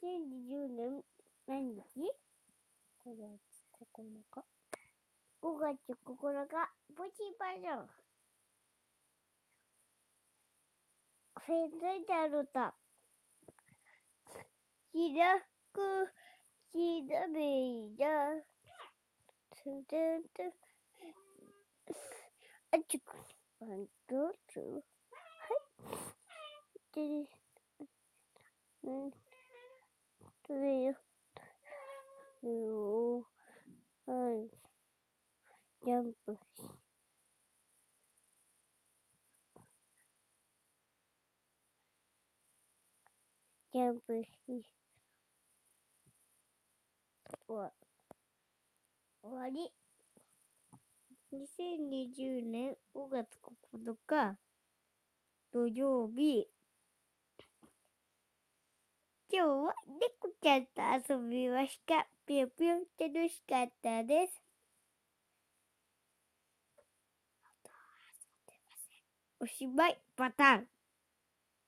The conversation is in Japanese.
2020年何日 ?5 月9日。5月9日、ポチバージョン。フェンダルタ。ひらく、ひらべや。つるんと。あちく。ワン、ツー、ツー。はい。で、うん。それよ。よはい。ジャンプし。ジャンプし。わ、終わり。2020年5月9日土曜日。今日は猫ちゃんと遊びました。ぴょぴょ楽しかったです。おしまい、パターン。